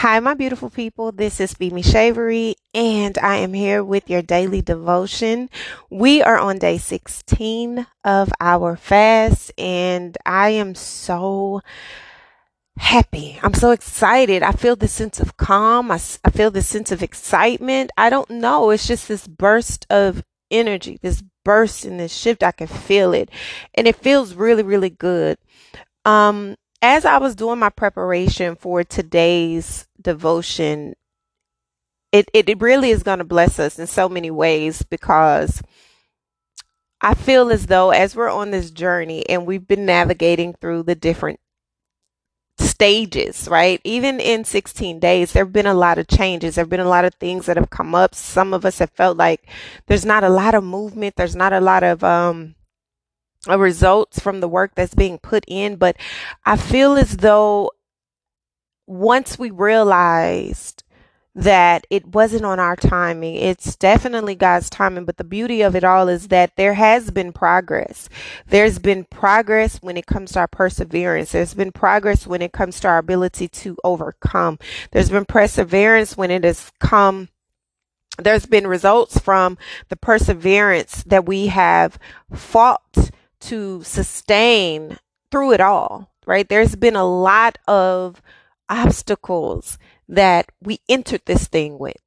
Hi, my beautiful people. This is Be Me Shavery, and I am here with your daily devotion. We are on day 16 of our fast, and I am so happy. I'm so excited. I feel this sense of calm. I, I feel this sense of excitement. I don't know. It's just this burst of energy, this burst and this shift. I can feel it, and it feels really, really good. Um, as I was doing my preparation for today's devotion, it, it, really is going to bless us in so many ways because I feel as though as we're on this journey and we've been navigating through the different stages, right? Even in 16 days, there have been a lot of changes. There have been a lot of things that have come up. Some of us have felt like there's not a lot of movement. There's not a lot of, um, results from the work that's being put in, but I feel as though once we realized that it wasn't on our timing. It's definitely God's timing, but the beauty of it all is that there has been progress. There's been progress when it comes to our perseverance. There's been progress when it comes to our ability to overcome. There's been perseverance when it has come there's been results from the perseverance that we have fought to sustain through it all, right? There's been a lot of obstacles that we entered this thing with,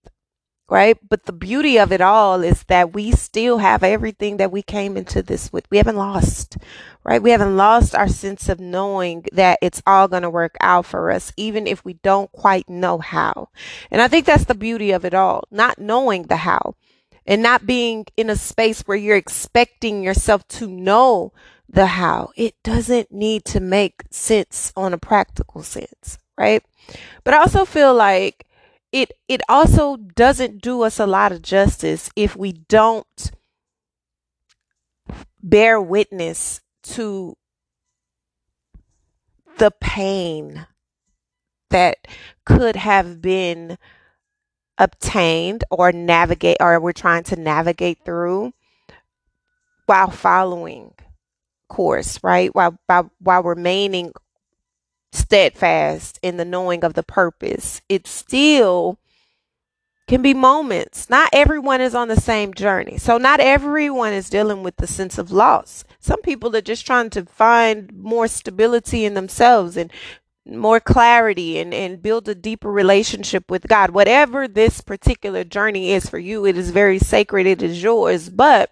right? But the beauty of it all is that we still have everything that we came into this with. We haven't lost, right? We haven't lost our sense of knowing that it's all going to work out for us, even if we don't quite know how. And I think that's the beauty of it all, not knowing the how and not being in a space where you're expecting yourself to know the how. It doesn't need to make sense on a practical sense, right? But I also feel like it it also doesn't do us a lot of justice if we don't bear witness to the pain that could have been obtained or navigate or we're trying to navigate through while following course, right? While while, while remaining steadfast in the knowing of the purpose. It still can be moments. Not everyone is on the same journey. So not everyone is dealing with the sense of loss. Some people are just trying to find more stability in themselves and more clarity and, and build a deeper relationship with God. Whatever this particular journey is for you, it is very sacred. It is yours. But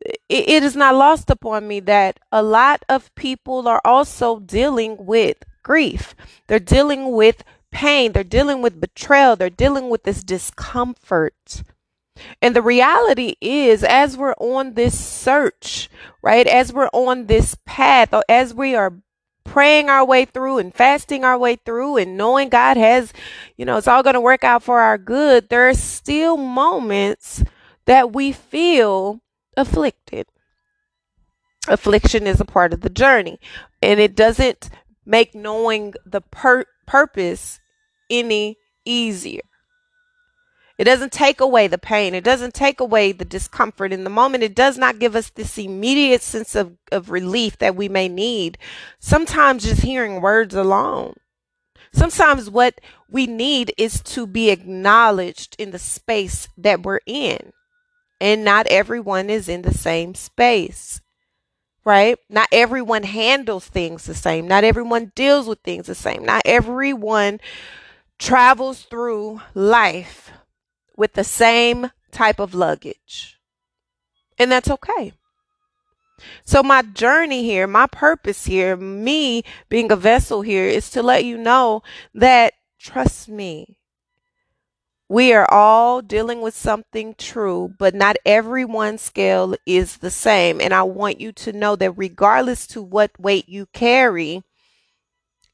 it, it is not lost upon me that a lot of people are also dealing with grief. They're dealing with pain. They're dealing with betrayal. They're dealing with this discomfort. And the reality is, as we're on this search, right, as we're on this path, or as we are praying our way through and fasting our way through and knowing God has, you know, it's all going to work out for our good, there are still moments that we feel afflicted. Affliction is a part of the journey, and it doesn't make knowing the pur- purpose any easier. It doesn't take away the pain. It doesn't take away the discomfort in the moment. It does not give us this immediate sense of, of relief that we may need. Sometimes just hearing words alone. Sometimes what we need is to be acknowledged in the space that we're in. And not everyone is in the same space, right? Not everyone handles things the same. Not everyone deals with things the same. Not everyone travels through life with the same type of luggage. And that's okay. So, my journey here, my purpose here, me being a vessel here is to let you know that trust me, we are all dealing with something true, but not everyone's scale is the same. And I want you to know that regardless to what weight you carry,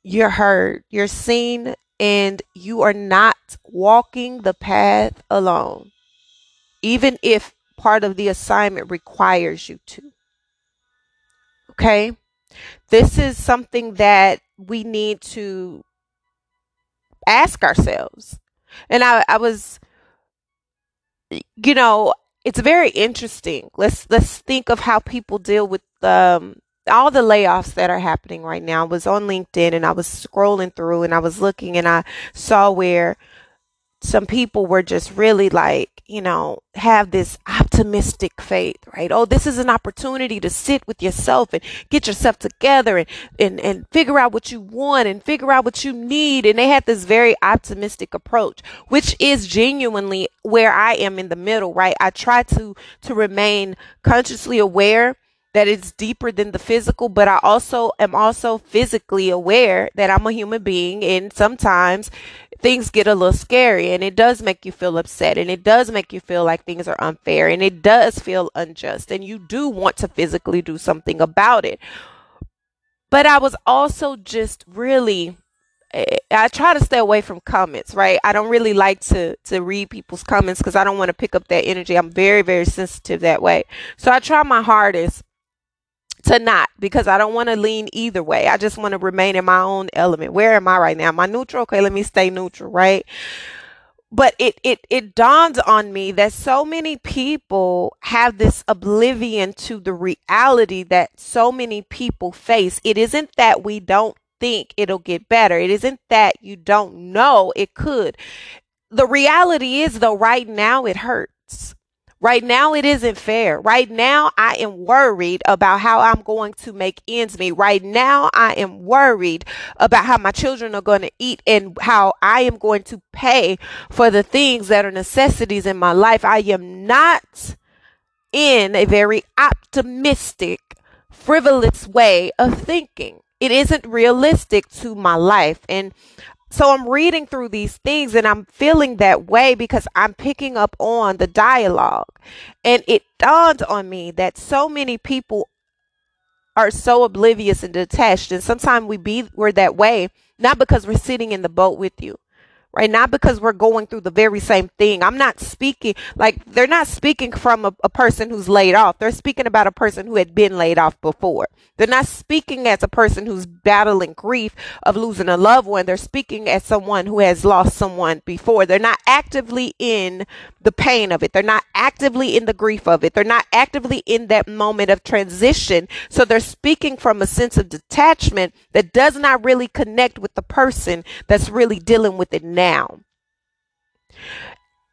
you're heard, you're seen, and you are not walking the path alone, even if part of the assignment requires you to. Okay? This is something that we need to ask ourselves. And I, I was, you know, it's very interesting. Let's let's think of how people deal with um, all the layoffs that are happening right now I was on LinkedIn and I was scrolling through and I was looking and I saw where some people were just really like, you know, have this optimistic faith, right? Oh, this is an opportunity to sit with yourself and get yourself together and, and, and figure out what you want and figure out what you need. And they had this very optimistic approach, which is genuinely where I am in the middle, right? I try to, to remain consciously aware that it's deeper than the physical, but I also am also physically aware that I'm a human being and sometimes things get a little scary and it does make you feel upset and it does make you feel like things are unfair and it does feel unjust and you do want to physically do something about it. But I was also just really eh, I try to stay away from comments, right? I don't really like to to read people's comments because I don't want to pick up that energy. I'm very very sensitive that way. So I try my hardest to not because I don't want to lean either way. I just want to remain in my own element. Where am I right now? Am I neutral? Okay, let me stay neutral, right? But it it it dawns on me that so many people have this oblivion to the reality that so many people face. It isn't that we don't think it'll get better. It isn't that you don't know it could. The reality is though right now it hurts Right now, it isn't fair. Right now, I am worried about how I'm going to make ends meet. Right now, I am worried about how my children are going to eat and how I am going to pay for the things that are necessities in my life. I am not in a very optimistic, frivolous way of thinking. It isn't realistic to my life. And so I'm reading through these things and I'm feeling that way because I'm picking up on the dialogue. And it dawned on me that so many people are so oblivious and detached. And sometimes we be we're that way, not because we're sitting in the boat with you right? Not because we're going through the very same thing. I'm not speaking like they're not speaking from a, a, person who's laid off. They're speaking about a person who had been laid off before. They're not speaking as a person who's battling grief of losing a loved one. They're speaking as someone who has lost someone before. They're not actively in the pain of it. They're not actively in the grief of it. They're not actively in that moment of transition. So they're speaking from a sense of detachment that does not really connect with the person that's really dealing with it now now.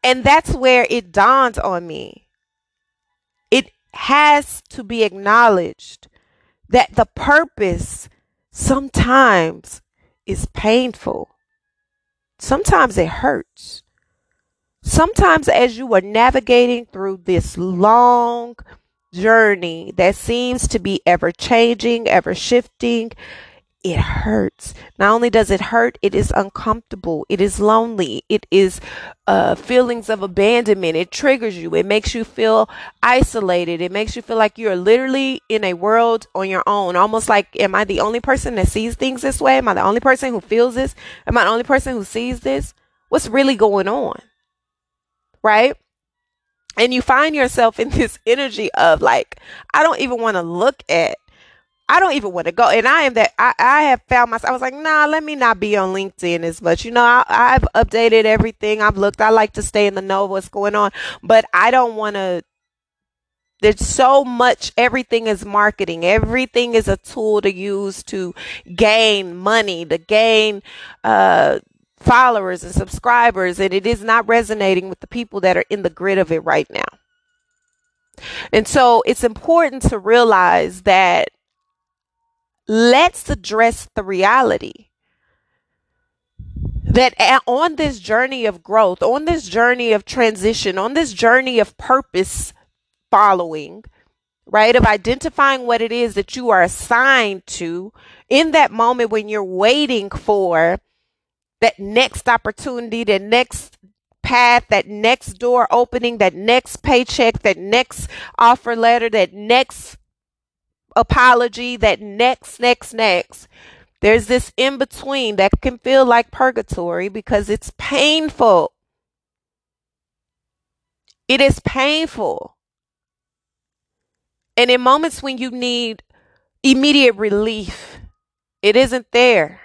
And that's where it dawns on me. It has to be acknowledged that the purpose sometimes is painful. Sometimes it hurts. Sometimes, as you are navigating through this long journey that seems to be ever changing, ever shifting, it hurts. Not only does it hurt, it is uncomfortable. It is lonely. It is uh, feelings of abandonment. It triggers you. It makes you feel isolated. It makes you feel like you're literally in a world on your own. Almost like, am I the only person that sees things this way? Am I the only person who feels this? Am I the only person who sees this? What's really going on? Right? And you find yourself in this energy of like, I don't even want to look at I don't even want to go. And I am that I, I have found myself, I was like, nah, let me not be on LinkedIn as much. You know, I, I've updated everything. I've looked, I like to stay in the know what's going on, but I don't want to there's so much everything is marketing everything is a tool to use to gain money to gain uh, followers and subscribers and it is not resonating with the people that are in the grid of it right now and so it's important to realize that let's address the reality that on this journey of growth, on this journey of transition, on this journey of purpose following, right, of identifying what it is that you are assigned to in that moment when you're waiting for that next opportunity, that next path, that next door opening, that next paycheck, that next offer letter, that next apology, that next, next, next. There's this in between that can feel like purgatory because it's painful. It is painful. And in moments when you need immediate relief, it isn't there.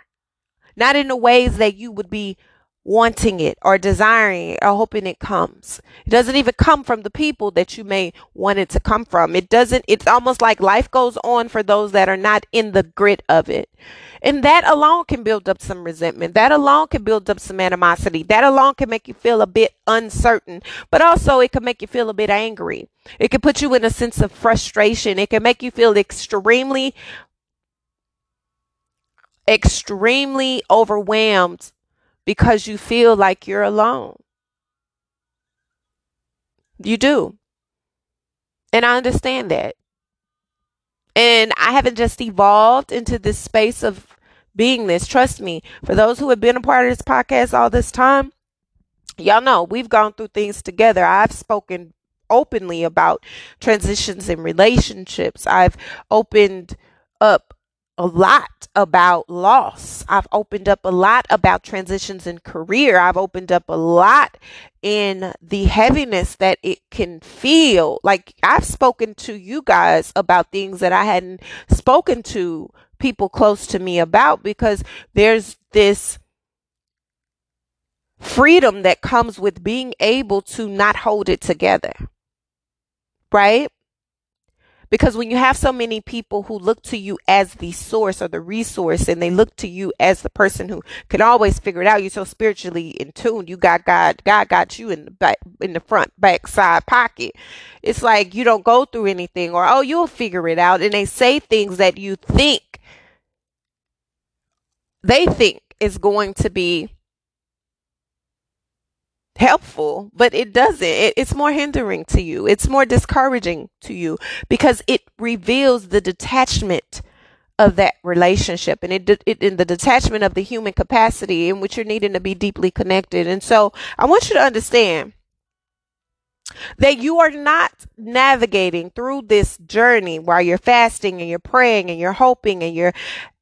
Not in the ways that you would be wanting it or desiring it or hoping it comes. It doesn't even come from the people that you may want it to come from. It doesn't, it's almost like life goes on for those that are not in the grit of it. And that alone can build up some resentment. That alone can build up some animosity. That alone can make you feel a bit uncertain, but also it can make you feel a bit angry. It can put you in a sense of frustration. It can make you feel extremely extremely overwhelmed because you feel like you're alone. You do. And I understand that. And I haven't just evolved into this space of beingness. Trust me, for those who have been a part of this podcast all this time, y'all know we've gone through things together. I've spoken openly about transitions in relationships. I've opened up a lot about loss. I've opened up a lot about transitions in career. I've opened up a lot in the heaviness that it can feel. Like I've spoken to you guys about things that I hadn't spoken to people close to me about because there's this freedom that comes with being able to not hold it together. Right? Because when you have so many people who look to you as the source or the resource and they look to you as the person who can always figure it out, you're so spiritually in tune. You got God, God got you in the back, in the front, back side pocket. It's like you don't go through anything or, oh, you'll figure it out. And they say things that you think they think is going to be helpful, but it doesn't. It, it's more hindering to you. It's more discouraging to you because it reveals the detachment of that relationship and it, it in the detachment of the human capacity in which you're needing to be deeply connected. And so I want you to understand that you are not navigating through this journey while you're fasting and you're praying and you're hoping and you're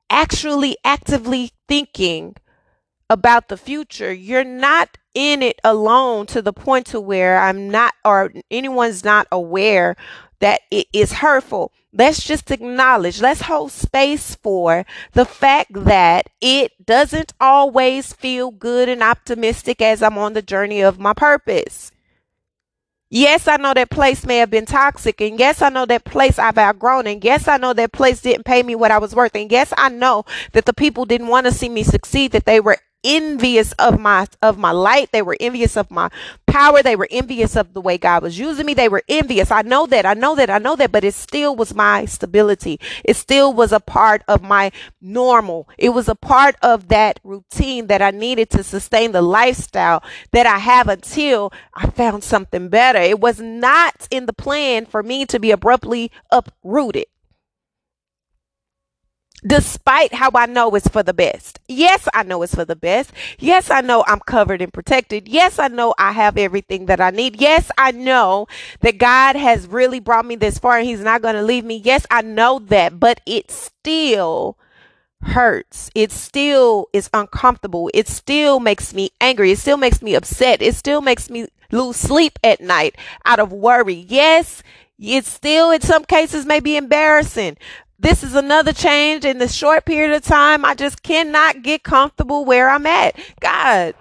actually actively thinking about the future. You're not in it alone to the point to where I'm not or anyone's not aware that it is hurtful. Let's just acknowledge, let's hold space for the fact that it doesn't always feel good and optimistic as I'm on the journey of my purpose. Yes, I know that place may have been toxic. And yes, I know that place I've outgrown. And yes, I know that place didn't pay me what I was worth. And yes, I know that the people didn't want to see me succeed, that they were envious of my of my light. They were envious of my power. They were envious of the way god was using me. They were envious. I know that. I know that. I know that. But it still was my stability. It still was a part of my normal. It was a part of that routine that i needed to sustain the lifestyle that i have until i found something better. It was not in the plan for me to be abruptly uprooted despite how I know it's for the best. Yes, I know it's for the best. Yes, I know I'm covered and protected. Yes, I know I have everything that I need. Yes, I know that God has really brought me this far and He's not going to leave me. Yes, I know that, but it still hurts. It still is uncomfortable. It still makes me angry. It still makes me upset. It still makes me lose sleep at night out of worry. Yes, it still in some cases may be embarrassing, this is another change in the short period of time. I just cannot get comfortable where I'm at. God.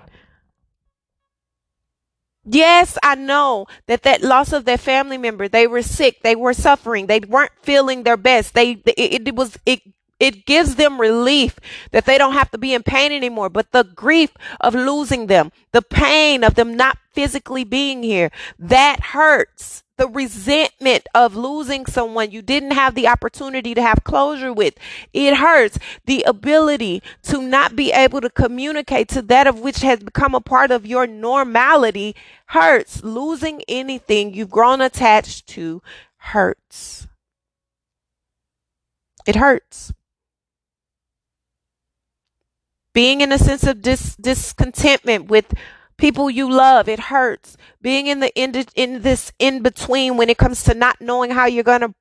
Yes, I know that that loss of their family member, they were sick, they were suffering, they weren't feeling their best. They, it, it was, it it gives them relief that they don't have to be in pain anymore. But the grief of losing them, the pain of them not physically being here, that hurts. The resentment of losing someone you didn't have the opportunity to have closure with, it hurts. The ability to not be able to communicate to that of which has become a part of your normality hurts. Losing anything you've grown attached to hurts. It hurts being in a sense of dis- discontentment with people you love. It hurts being in the in, in this in between when it comes to not knowing how you're going to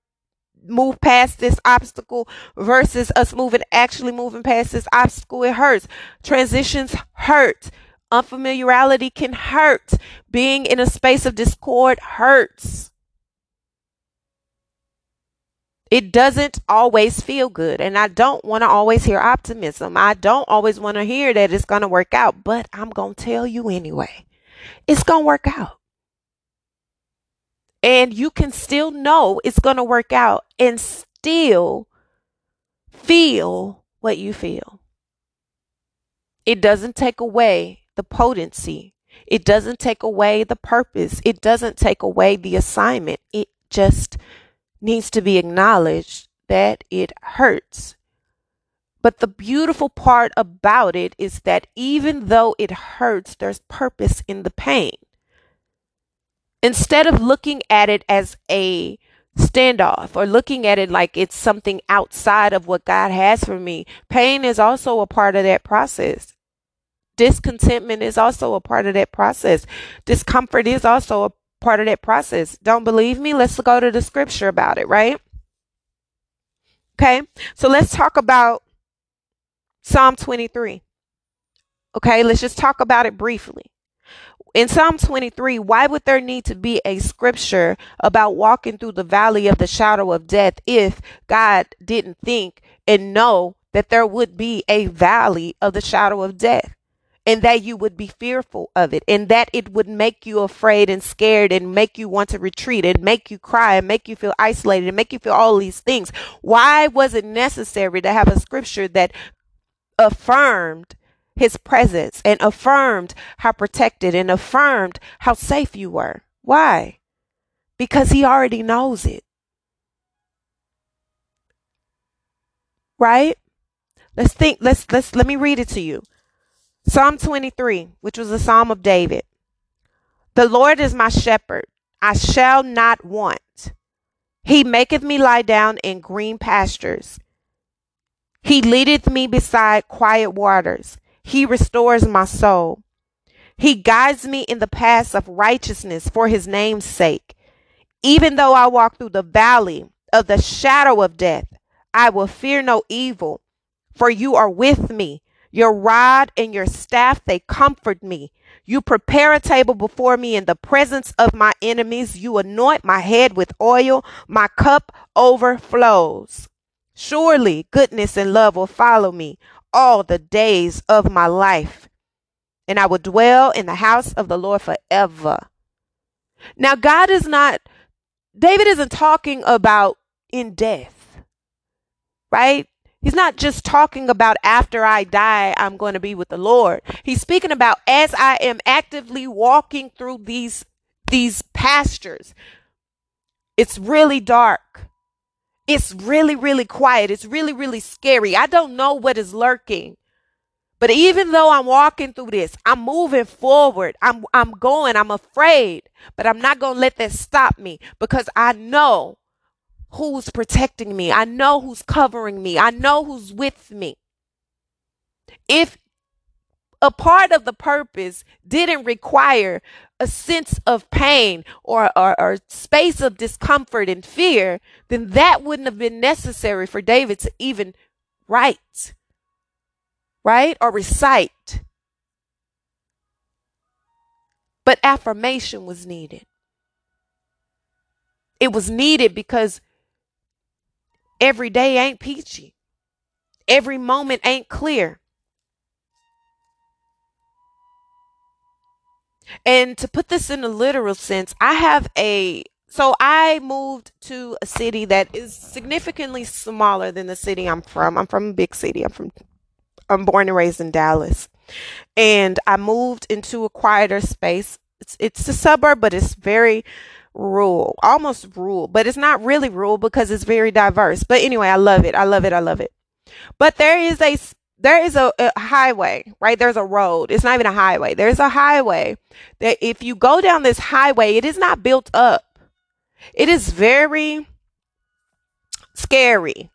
move past this obstacle versus us moving actually moving past this obstacle. It hurts. Transitions hurt. Unfamiliarity can hurt. Being in a space of discord hurts It doesn't always feel good. And I don't want to always hear optimism. I don't always want to hear that it's going to work out, but I'm going to tell you anyway. It's going to work out. And you can still know it's going to work out and still feel what you feel. It doesn't take away the potency. It doesn't take away the purpose. It doesn't take away the assignment. It just needs to be acknowledged that it hurts. But the beautiful part about it is that even though it hurts, there's purpose in the pain. Instead of looking at it as a standoff or looking at it like it's something outside of what God has for me, pain is also a part of that process. Discontentment is also a part of that process. Discomfort is also a part of that process. Don't believe me? Let's go to the scripture about it, right? Okay, so let's talk about Psalm 23. Okay, let's just talk about it briefly. In Psalm 23, why would there need to be a scripture about walking through the valley of the shadow of death if God didn't think and know that there would be a valley of the shadow of death? And that you would be fearful of it and that it would make you afraid and scared and make you want to retreat and make you cry and make you feel isolated and make you feel all these things. Why was it necessary to have a scripture that affirmed his presence and affirmed how protected and affirmed how safe you were? Why? Because he already knows it. Right? Let's think let's let's let me read it to you. Psalm 23, which was a psalm of David. The Lord is my shepherd, I shall not want. He maketh me lie down in green pastures. He leadeth me beside quiet waters. He restores my soul. He guides me in the paths of righteousness for his name's sake. Even though I walk through the valley of the shadow of death, I will fear no evil, for you are with me. Your rod and your staff, they comfort me. You prepare a table before me in the presence of my enemies. You anoint my head with oil. My cup overflows. Surely goodness and love will follow me all the days of my life, and I will dwell in the house of the Lord forever. Now, God is not, David isn't talking about in death, right? He's not just talking about after I die, I'm going to be with the Lord. He's speaking about as I am actively walking through these, these pastures. It's really dark. It's really, really quiet. It's really, really scary. I don't know what is lurking. But even though I'm walking through this, I'm moving forward. I'm I'm going. I'm afraid, but I'm not going to let that stop me because I know who's protecting me. I know who's covering me. I know who's with me. If a part of the purpose didn't require a sense of pain or, or, space of discomfort and fear, then that wouldn't have been necessary for David to even write, right? Or recite. But affirmation was needed. It was needed because Every day ain't peachy. Every moment ain't clear. And to put this in a literal sense, I have a so I moved to a city that is significantly smaller than the city I'm from. I'm from a big city. I'm from I'm born and raised in Dallas. And I moved into a quieter space. It's it's a suburb, but it's very rural, almost rule, but it's not really rule because it's very diverse. But anyway, I love it. I love it. I love it. But there is a there is a, a, highway, right? There's a road. It's not even a highway. There's a highway that if you go down this highway, it is not built up. It is very scary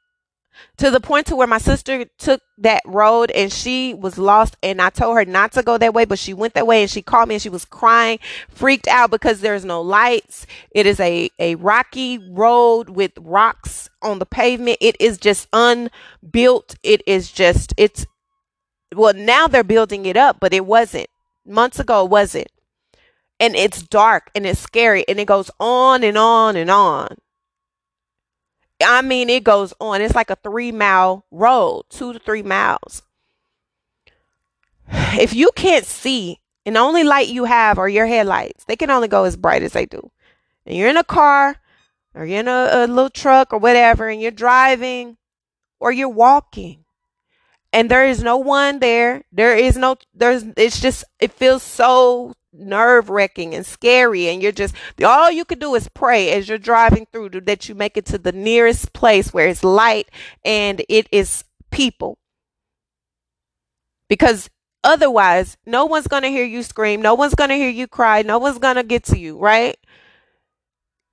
to the point to where my sister took that road and she was lost and I told her not to go that way but she went that way and she called me and she was crying freaked out because there's no lights. It is a a rocky road with rocks on the pavement. It is just unbuilt. It is just it's well now they're building it up but it wasn't. Months ago it wasn't. And it's dark and it's scary and it goes on and on and on I mean, it goes on. It's like a three mile road, two to three miles. If you can't see, and the only light you have are your headlights, they can only go as bright as they do. And you're in a car, or you're in a, a little truck, or whatever, and you're driving, or you're walking and there is no one there. There is no, there's, it's just, it feels so nerve wracking and scary. And you're just, all you can do is pray as you're driving through that you make it to the nearest place where it's light and it is people. Because otherwise, no one's going to hear you scream. No one's going to hear you cry. No one's going to get to you, right?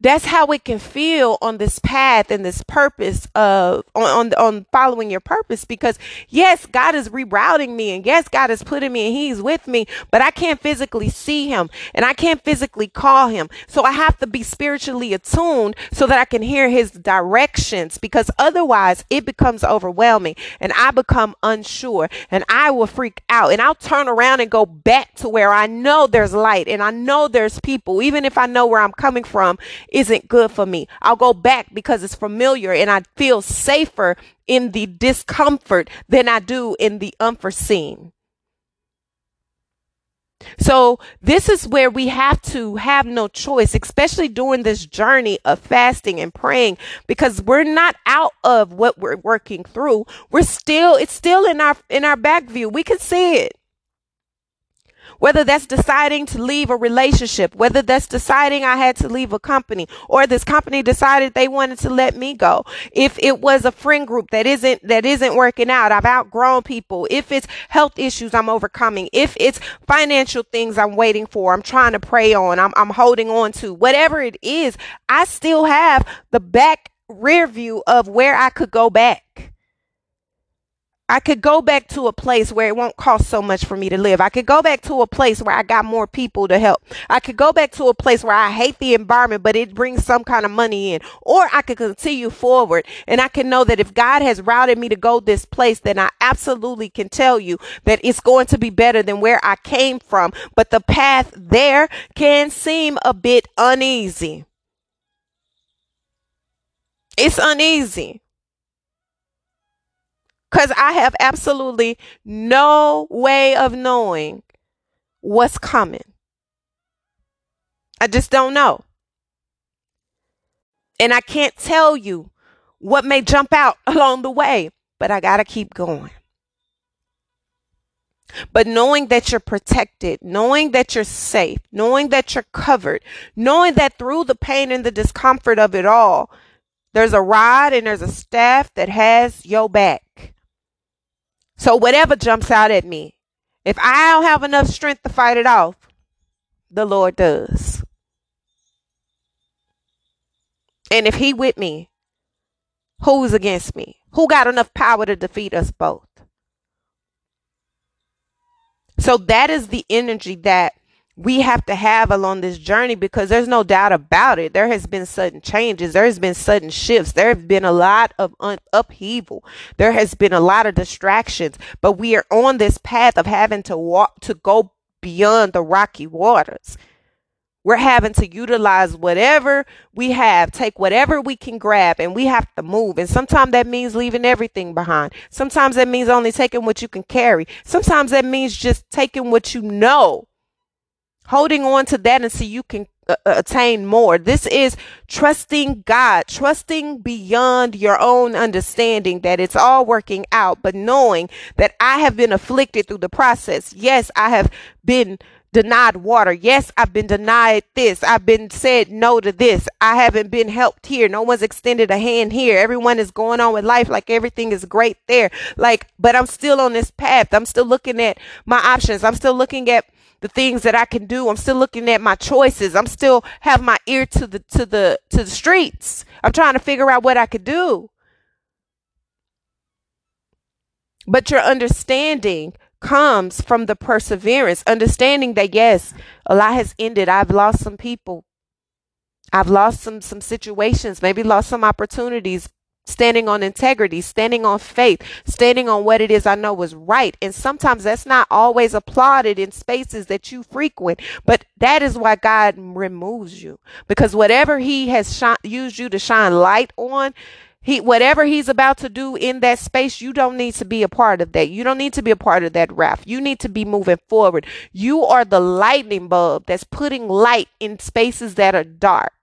That's how it can feel on this path and this purpose of on, on on following your purpose because yes god is rerouting me and yes god is putting me and he's with me but i can't physically see him and i can't physically call him. So i have to be spiritually attuned so that i can hear his directions because otherwise it becomes overwhelming and i become unsure and i will freak out and i'll turn around and go back to where i know there's light and i know there's people even if i know where i'm coming from isn't good for me. I'll go back because it's familiar and I feel safer in the discomfort than I do in the unforeseen. So, this is where we have to have no choice, especially during this journey of fasting and praying, because we're not out of what we're working through. We're still, it's still in our, in our back view. We can see it whether that's deciding to leave a relationship, whether that's deciding I had to leave a company, or this company decided they wanted to let me go. If it was a friend group that isn't that isn't working out, I've outgrown people. If it's health issues I'm overcoming, if it's financial things I'm waiting for, I'm trying to pray on, I'm I'm holding on to, whatever it is, I still have the back rear view of where I could go back. I could go back to a place where it won't cost so much for me to live. I could go back to a place where I got more people to help. I could go back to a place where I hate the environment, but it brings some kind of money in. Or I could continue forward and I can know that if God has routed me to go this place, then I absolutely can tell you that it's going to be better than where I came from. But the path there can seem a bit uneasy. It's uneasy because I have absolutely no way of knowing what's coming. I just don't know. And I can't tell you what may jump out along the way, but I got to keep going. But knowing that you're protected, knowing that you're safe, knowing that you're covered, knowing that through the pain and the discomfort of it all, there's a rod and there's a staff that has your back. So whatever jumps out at me, if I don't have enough strength to fight it off, the Lord does. And if he with me, who's against me? Who got enough power to defeat us both? So that is the energy that we have to have along this journey because there's no doubt about it. There has been sudden changes. There has been sudden shifts. There have been a lot of un- upheaval. There has been a lot of distractions, but we are on this path of having to walk to go beyond the rocky waters. We're having to utilize whatever we have, take whatever we can grab, and we have to move. And sometimes that means leaving everything behind. Sometimes that means only taking what you can carry. Sometimes that means just taking what you know holding on to that until you can uh, uh, attain more. This is trusting God, trusting beyond your own understanding that it's all working out, but knowing that I have been afflicted through the process. Yes, I have been denied water. Yes, I've been denied this. I've been said no to this. I haven't been helped here. No one's extended a hand here. Everyone is going on with life like everything is great there. Like, but I'm still on this path. I'm still looking at my options. I'm still looking at the things that I can do. I'm still looking at my choices. I'm still have my ear to the to the to the streets. I'm trying to figure out what I could do. But your understanding comes from the perseverance, understanding that yes, a lot has ended. I've lost some people. I've lost some some situations, maybe lost some opportunities, standing on integrity, standing on faith, standing on what it is I know is right. And sometimes that's not always applauded in spaces that you frequent, but that is why God removes you because whatever He has sh- used you to shine light on, he whatever he's about to do in that space you don't need to be a part of that. You don't need to be a part of that raft you need to be moving forward. You are the lightning bulb that's putting light in spaces that are dark.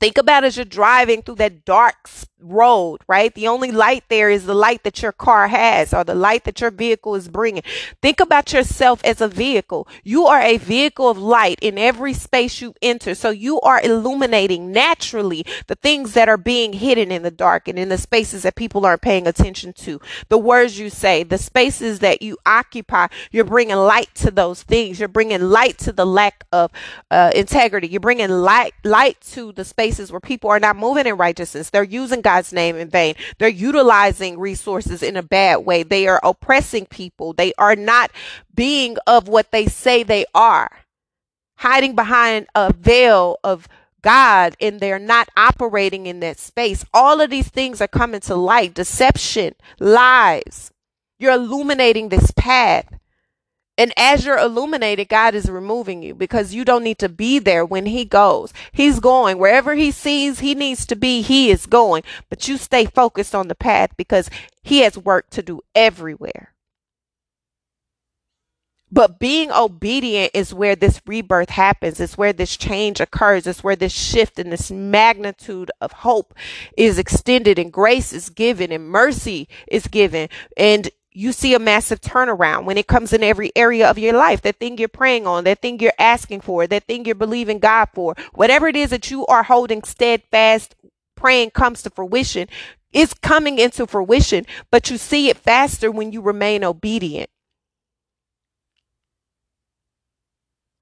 Think about as you're driving through that dark road, right? The only light there is the light that your car has or the light that your vehicle is bringing. Think about yourself as a vehicle. You are a vehicle of light in every space you enter. So you are illuminating naturally the things that are being hidden in the dark and in the spaces that people aren't paying attention to. The words you say, the spaces that you occupy, you're bringing light to those things. You're bringing light to the lack of uh, integrity. You're bringing light light to the spaces where people are not moving in righteousness. They're using God's name in vain. They're utilizing resources in a bad way. They are oppressing people. They are not being of what they say they are, hiding behind a veil of God and they're not operating in that space. All of these things are coming to light deception, lies. You're illuminating this path. And as you're illuminated, God is removing you because you don't need to be there when He goes. He's going wherever He sees He needs to be, He is going. But you stay focused on the path because He has work to do everywhere. But being obedient is where this rebirth happens. It's where this change occurs. It's where this shift and this magnitude of hope is extended and grace is given and mercy is given. And you see a massive turnaround when it comes in every area of your life. That thing you're praying on, that thing you're asking for, that thing you're believing God for, whatever it is that you are holding steadfast, praying comes to fruition, is coming into fruition, but you see it faster when you remain obedient.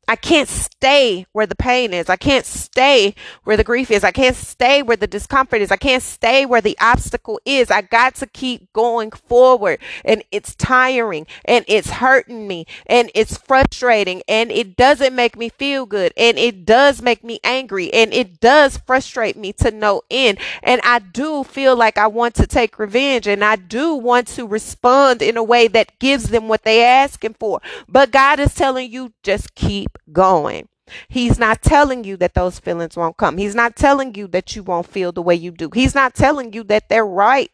I can't stay where the pain is. I can't stay where the grief is. I can't stay where the discomfort is. I can't stay where the obstacle is. I got to keep going forward. And it's tiring and it's hurting me and it's frustrating and it doesn't make me feel good and it does make me angry and it does frustrate me to no end. And I do feel like I want to take revenge and I do want to respond in a way that gives them what they're asking for. But God is telling you just keep going. He's not telling you that those feelings won't come. He's not telling you that you won't feel the way you do. He's not telling you that they're right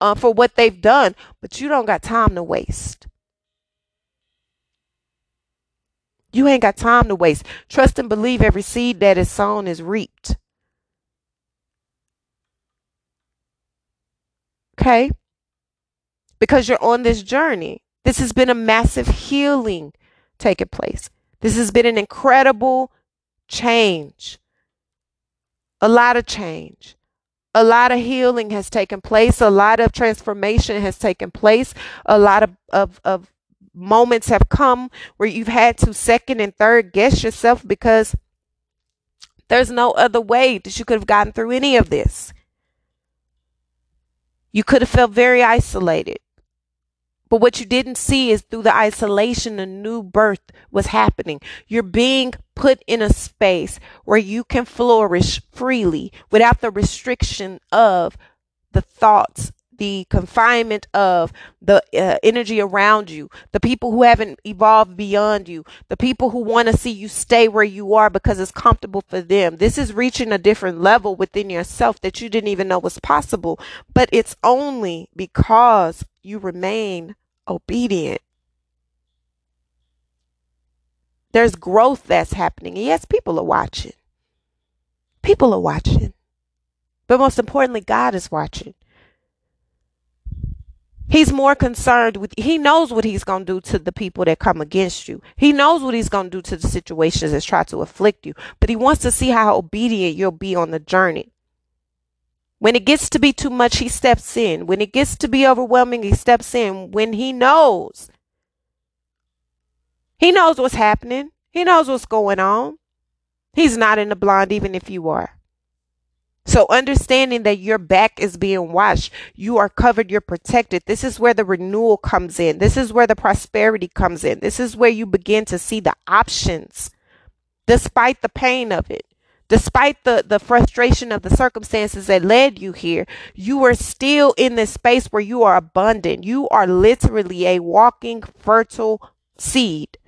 uh, for what they've done, but you don't got time to waste. You ain't got time to waste. Trust and believe every seed that is sown is reaped. Okay? Because you're on this journey. This has been a massive healing taking place. This has been an incredible change. A lot of change. A lot of healing has taken place. A lot of transformation has taken place. A lot of, of, of moments have come where you've had to second and third guess yourself because there's no other way that you could have gotten through any of this. You could have felt very isolated. But what you didn't see is through the isolation, a new birth was happening. You're being put in a space where you can flourish freely without the restriction of the thoughts, the confinement of the uh, energy around you, the people who haven't evolved beyond you, the people who want to see you stay where you are because it's comfortable for them. This is reaching a different level within yourself that you didn't even know was possible, but it's only because you remain obedient. There's growth that's happening. yes, people are watching. People are watching. But most importantly, God is watching. He's more concerned with, he knows what he's going to do to the people that come against you. He knows what he's going to do to the situations that try to afflict you. But he wants to see how obedient you'll be on the journey. When it gets to be too much, he steps in. When it gets to be overwhelming, he steps in. When he knows, he knows what's happening, he knows what's going on. He's not in the blind, even if you are. So, understanding that your back is being washed, you are covered, you're protected. This is where the renewal comes in. This is where the prosperity comes in. This is where you begin to see the options despite the pain of it. Despite the, the frustration of the circumstances that led you here, you are still in this space where you are abundant. You are literally a walking fertile seed.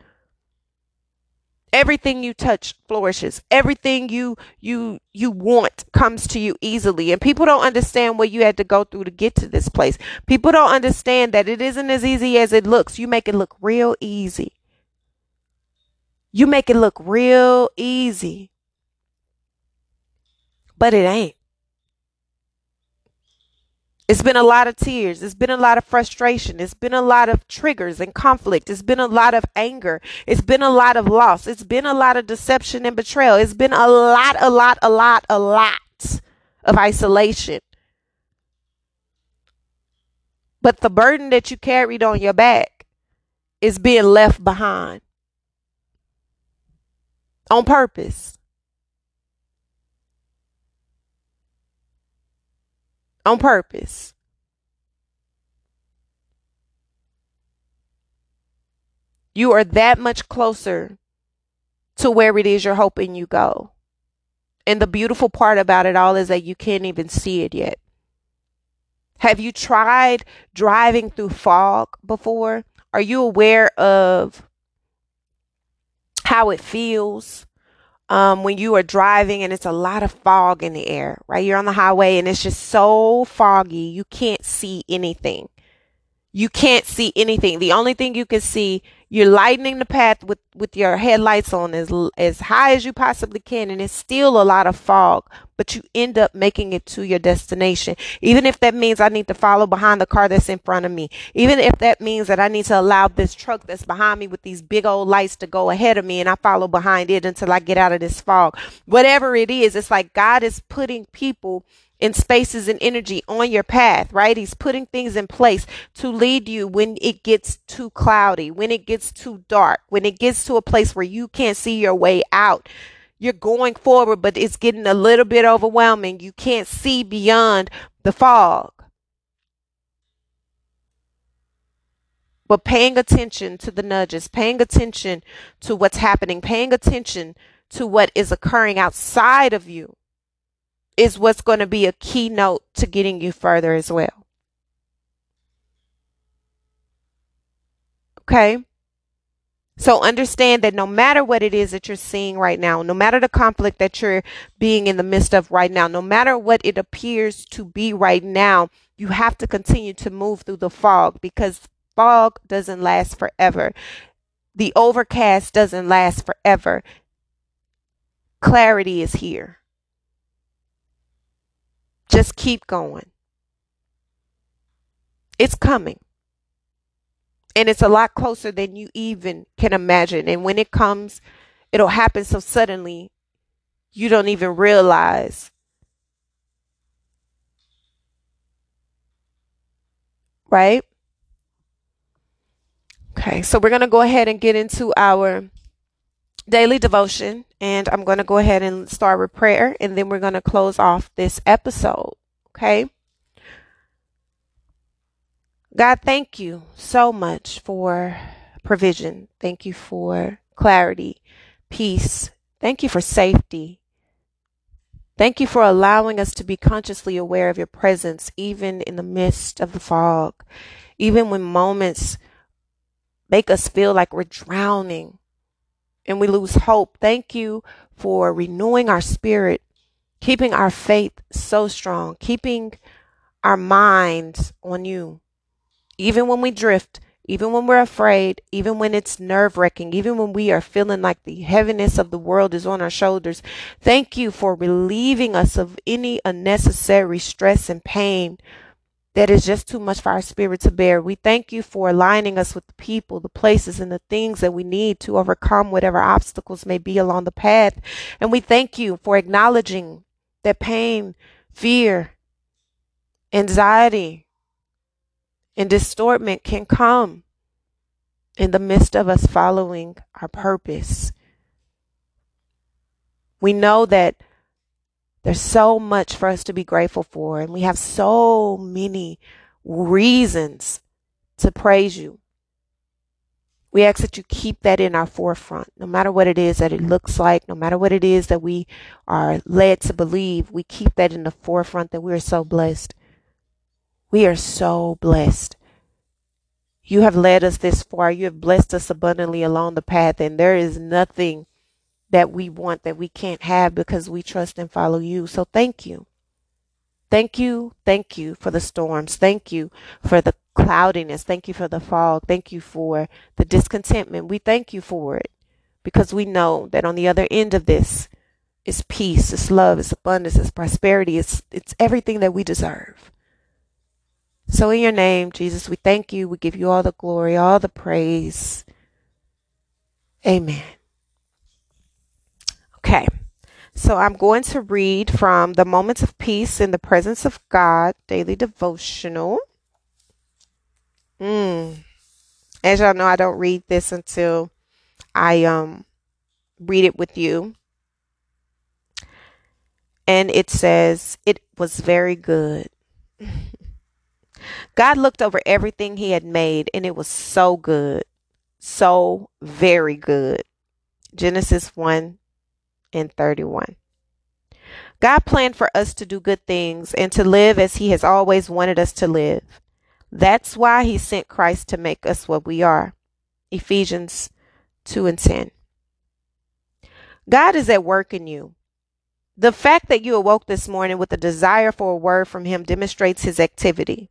everything you touch flourishes. Everything you you you want comes to you easily. And people don't understand what you had to go through to get to this place. People don't understand that it isn't as easy as it looks. You make it look real easy. You make it look real easy but it ain't it's been a lot of tears. It's been a lot of frustration. It's been a lot of triggers and conflict. It's been a lot of anger. It's been a lot of loss. It's been a lot of deception and betrayal. It's been a lot, a lot, a lot, a lot of isolation. But the burden that you carried on your back is being left behind on purpose. On purpose. You are that much closer to where it is you're hoping you go. And the beautiful part about it all is that you can't even see it yet. Have you tried driving through fog before? Are you aware of how it feels? Um, when you are driving and it's a lot of fog in the air, right? You're on the highway and it's just so foggy, you can't see anything. You can't see anything. The only thing you can see you're lightening the path with, with your headlights on as, as high as you possibly can. And it's still a lot of fog, but you end up making it to your destination. Even if that means I need to follow behind the car that's in front of me. Even if that means that I need to allow this truck that's behind me with these big old lights to go ahead of me and I follow behind it until I get out of this fog. Whatever it is, it's like God is putting people in spaces and energy on your path, right? He's putting things in place to lead you when it gets too cloudy, when it gets too dark, when it gets to a place where you can't see your way out. You're going forward, but it's getting a little bit overwhelming. You can't see beyond the fog. But paying attention to the nudges, paying attention to what's happening, paying attention to what is occurring outside of you is what's going to be a keynote to getting you further as well. Okay? So understand that no matter what it is that you're seeing right now, no matter the conflict that you're being in the midst of right now, no matter what it appears to be right now, you have to continue to move through the fog because fog doesn't last forever. The overcast doesn't last forever. Clarity is here. Just keep going. It's coming. And it's a lot closer than you even can imagine. And when it comes, it'll happen so suddenly, you don't even realize. Right? Okay, so we're going to go ahead and get into our daily devotion. And I'm going to go ahead and start with prayer, and then we're going to close off this episode. Okay. God, thank you so much for provision. Thank you for clarity, peace. Thank you for safety. Thank you for allowing us to be consciously aware of your presence, even in the midst of the fog, even when moments make us feel like we're drowning and we lose hope. Thank you for renewing our spirit, keeping our faith so strong, keeping our minds on you. Even when we drift, even when we're afraid, even when it's nerve wracking, even when we are feeling like the heaviness of the world is on our shoulders, thank you for relieving us of any unnecessary stress and pain that is just too much for our spirit to bear. We thank you for aligning us with the people, the places, and the things that we need to overcome whatever obstacles may be along the path. And we thank you for acknowledging that pain, fear, anxiety, and distortment can come in the midst of us following our purpose. We know that there's so much for us to be grateful for, and we have so many reasons to praise you. We ask that you keep that in our forefront, no matter what it is that it looks like, no matter what it is that we are led to believe, we keep that in the forefront that we are so blessed. We are so blessed. You have led us this far. You have blessed us abundantly along the path, and there is nothing that we want that we can't have because we trust and follow you. So thank you. Thank you. Thank you for the storms. Thank you for the cloudiness. Thank you for the fog. Thank you for the discontentment. We thank you for it because we know that on the other end of this is peace, it's love, it's abundance, it's prosperity, it's it's everything that we deserve. So in your name, Jesus, we thank you. We give you all the glory, all the praise. Amen. Okay. So I'm going to read from the Moments of Peace in the Presence of God daily devotional. Mm. As y'all know, I don't read this until I um read it with you. And it says, It was very good. God looked over everything he had made, and it was so good. So very good. Genesis 1 and 31. God planned for us to do good things and to live as he has always wanted us to live. That's why he sent Christ to make us what we are. Ephesians 2 and 10. God is at work in you. The fact that you awoke this morning with a desire for a word from him demonstrates his activity.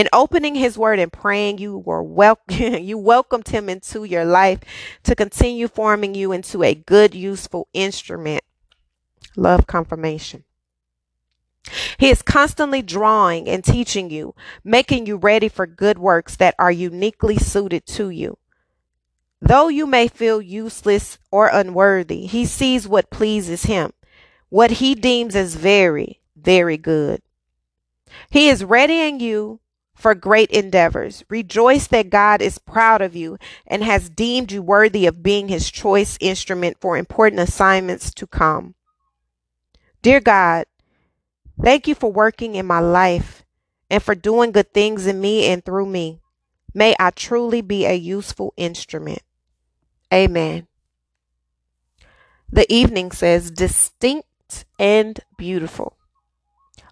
In opening his word and praying, you were wel- you welcomed him into your life to continue forming you into a good, useful instrument. Love confirmation. He is constantly drawing and teaching you, making you ready for good works that are uniquely suited to you. Though you may feel useless or unworthy, he sees what pleases him, what he deems as very, very good. He is readying you for great endeavors. Rejoice that God is proud of you and has deemed you worthy of being his choice instrument for important assignments to come. Dear God, thank you for working in my life and for doing good things in me and through me. May I truly be a useful instrument. Amen. The evening says, distinct and beautiful.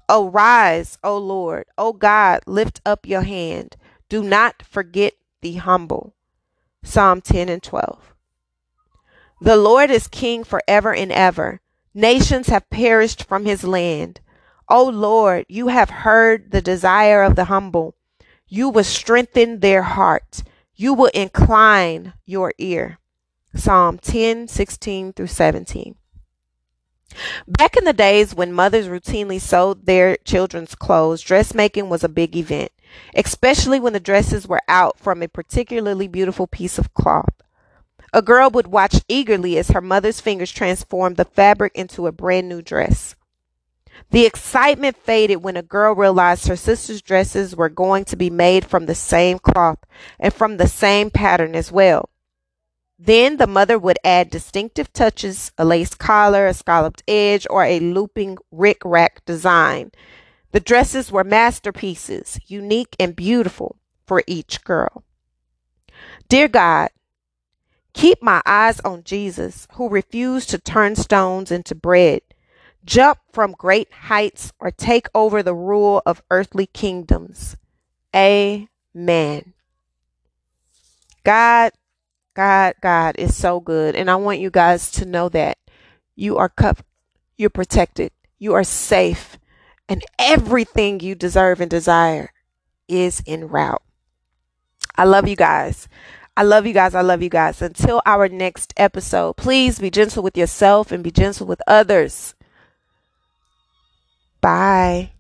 Arise, O Lord. O God, lift up your hand. Do not forget the humble. Psalm 10 and 12. The Lord is king forever and ever. Nations have perished from his land. O Lord, you have heard the desire of the humble. You will strengthen their heart. You will incline your ear. Psalm 10, 16 through 17. Back in the days when mothers routinely sewed their children's clothes, dressmaking was a big event, especially when the dresses were out from a particularly beautiful piece of cloth. A girl would watch eagerly as her mother's fingers transformed the fabric into a brand new dress. The excitement faded when a girl realized her sister's dresses were going to be made from the same cloth and from the same pattern as well. Then the mother would add distinctive touches, a lace collar, a scalloped edge, or a looping rick rack design. The dresses were masterpieces, unique and beautiful for each girl. Dear God, keep my eyes on Jesus, who refused to turn stones into bread, jump from great heights, or take over the rule of earthly kingdoms. Amen. God, God, God is so good. And I want you guys to know that you are covered, you're protected, you are safe, and everything you deserve and desire is en route. I love you guys. I love you guys. I love you guys. Until our next episode, please be gentle with yourself and be gentle with others. Bye.